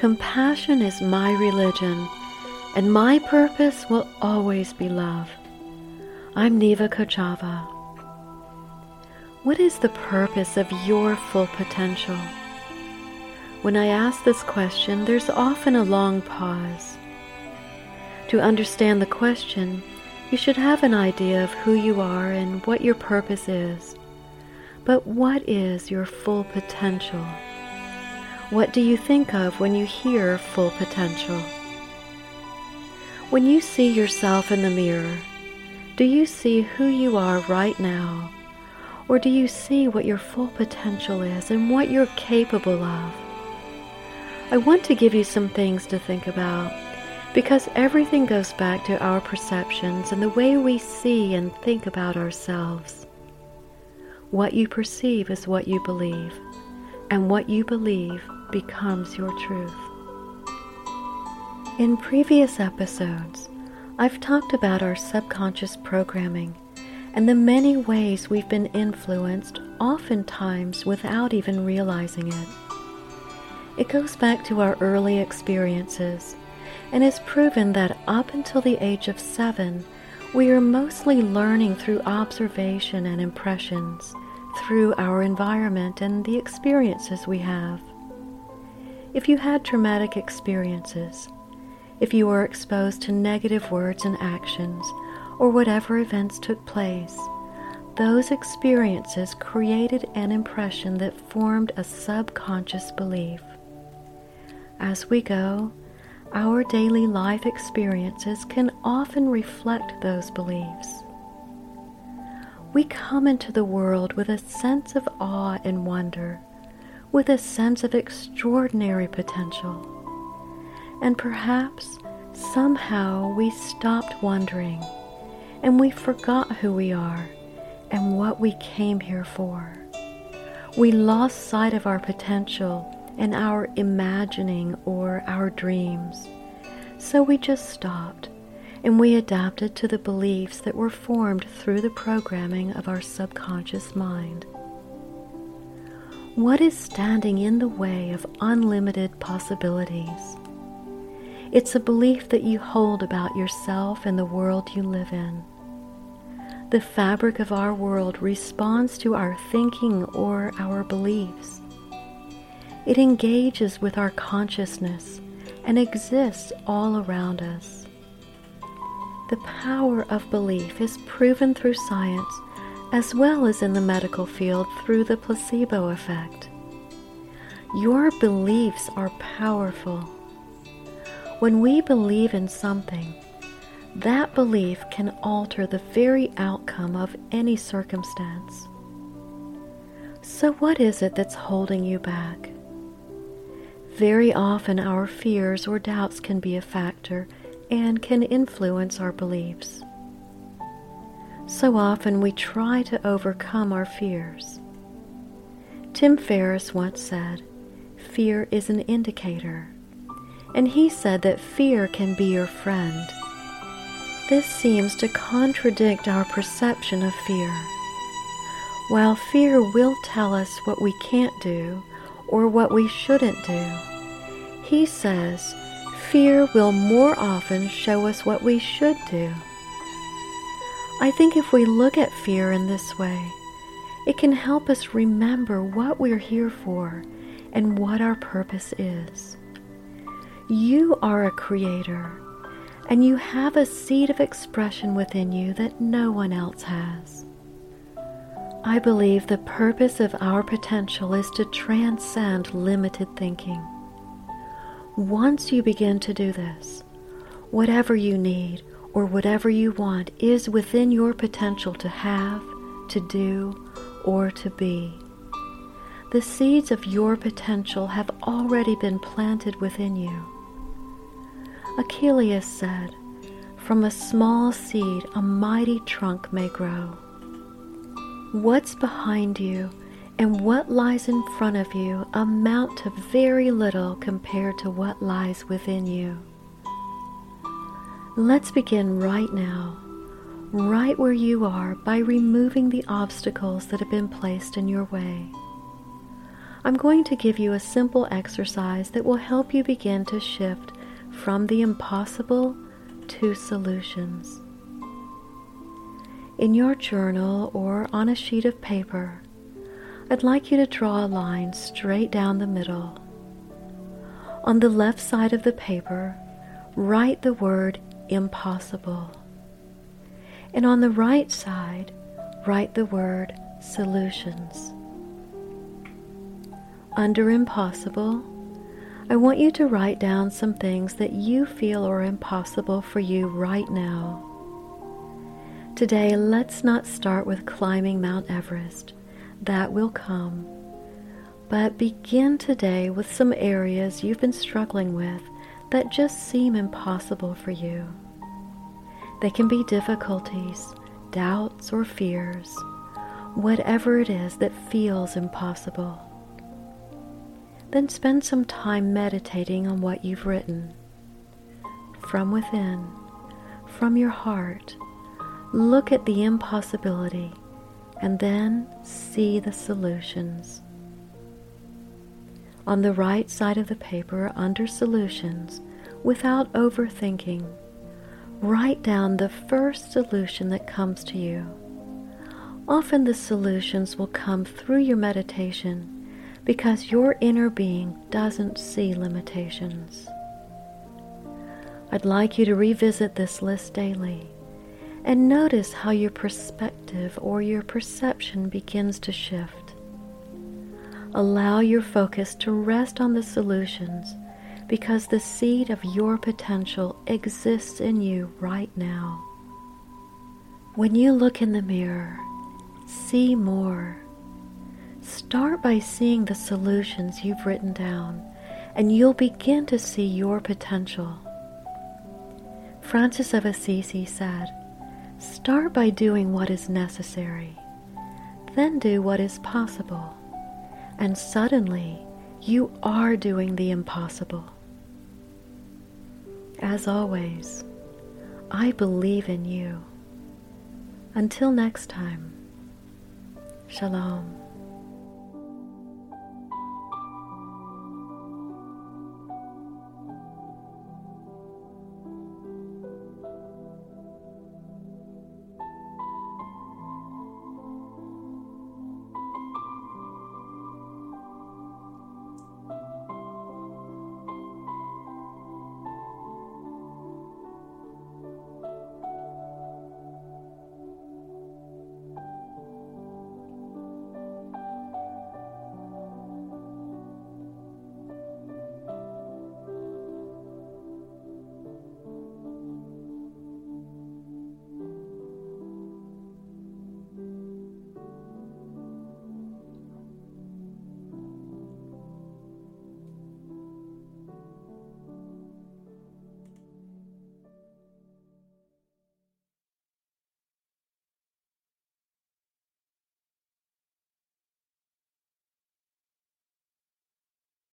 Compassion is my religion, and my purpose will always be love. I'm Neva Kochava. What is the purpose of your full potential? When I ask this question, there's often a long pause. To understand the question, you should have an idea of who you are and what your purpose is. But what is your full potential? What do you think of when you hear full potential? When you see yourself in the mirror, do you see who you are right now? Or do you see what your full potential is and what you're capable of? I want to give you some things to think about because everything goes back to our perceptions and the way we see and think about ourselves. What you perceive is what you believe, and what you believe becomes your truth. In previous episodes, I've talked about our subconscious programming and the many ways we've been influenced, oftentimes without even realizing it. It goes back to our early experiences and is proven that up until the age of seven, we are mostly learning through observation and impressions, through our environment and the experiences we have. If you had traumatic experiences, if you were exposed to negative words and actions, or whatever events took place, those experiences created an impression that formed a subconscious belief. As we go, our daily life experiences can often reflect those beliefs. We come into the world with a sense of awe and wonder with a sense of extraordinary potential. And perhaps somehow we stopped wondering and we forgot who we are and what we came here for. We lost sight of our potential and our imagining or our dreams. So we just stopped and we adapted to the beliefs that were formed through the programming of our subconscious mind. What is standing in the way of unlimited possibilities? It's a belief that you hold about yourself and the world you live in. The fabric of our world responds to our thinking or our beliefs. It engages with our consciousness and exists all around us. The power of belief is proven through science as well as in the medical field through the placebo effect. Your beliefs are powerful. When we believe in something, that belief can alter the very outcome of any circumstance. So, what is it that's holding you back? Very often, our fears or doubts can be a factor and can influence our beliefs. So often we try to overcome our fears. Tim Ferriss once said, Fear is an indicator. And he said that fear can be your friend. This seems to contradict our perception of fear. While fear will tell us what we can't do or what we shouldn't do, he says fear will more often show us what we should do. I think if we look at fear in this way, it can help us remember what we're here for and what our purpose is. You are a creator, and you have a seed of expression within you that no one else has. I believe the purpose of our potential is to transcend limited thinking. Once you begin to do this, whatever you need, or whatever you want is within your potential to have, to do, or to be. The seeds of your potential have already been planted within you. Aeschylus said, From a small seed a mighty trunk may grow. What's behind you and what lies in front of you amount to very little compared to what lies within you. Let's begin right now, right where you are, by removing the obstacles that have been placed in your way. I'm going to give you a simple exercise that will help you begin to shift from the impossible to solutions. In your journal or on a sheet of paper, I'd like you to draw a line straight down the middle. On the left side of the paper, write the word impossible. And on the right side, write the word solutions. Under impossible, I want you to write down some things that you feel are impossible for you right now. Today, let's not start with climbing Mount Everest that will come. But begin today with some areas you've been struggling with that just seem impossible for you. They can be difficulties, doubts, or fears, whatever it is that feels impossible. Then spend some time meditating on what you've written. From within, from your heart, look at the impossibility and then see the solutions. On the right side of the paper, under Solutions, without overthinking, write down the first solution that comes to you. Often the solutions will come through your meditation because your inner being doesn't see limitations. I'd like you to revisit this list daily and notice how your perspective or your perception begins to shift. Allow your focus to rest on the solutions because the seed of your potential exists in you right now. When you look in the mirror, see more. Start by seeing the solutions you've written down, and you'll begin to see your potential. Francis of Assisi said, Start by doing what is necessary, then do what is possible, and suddenly you are doing the impossible. As always, I believe in you. Until next time, Shalom.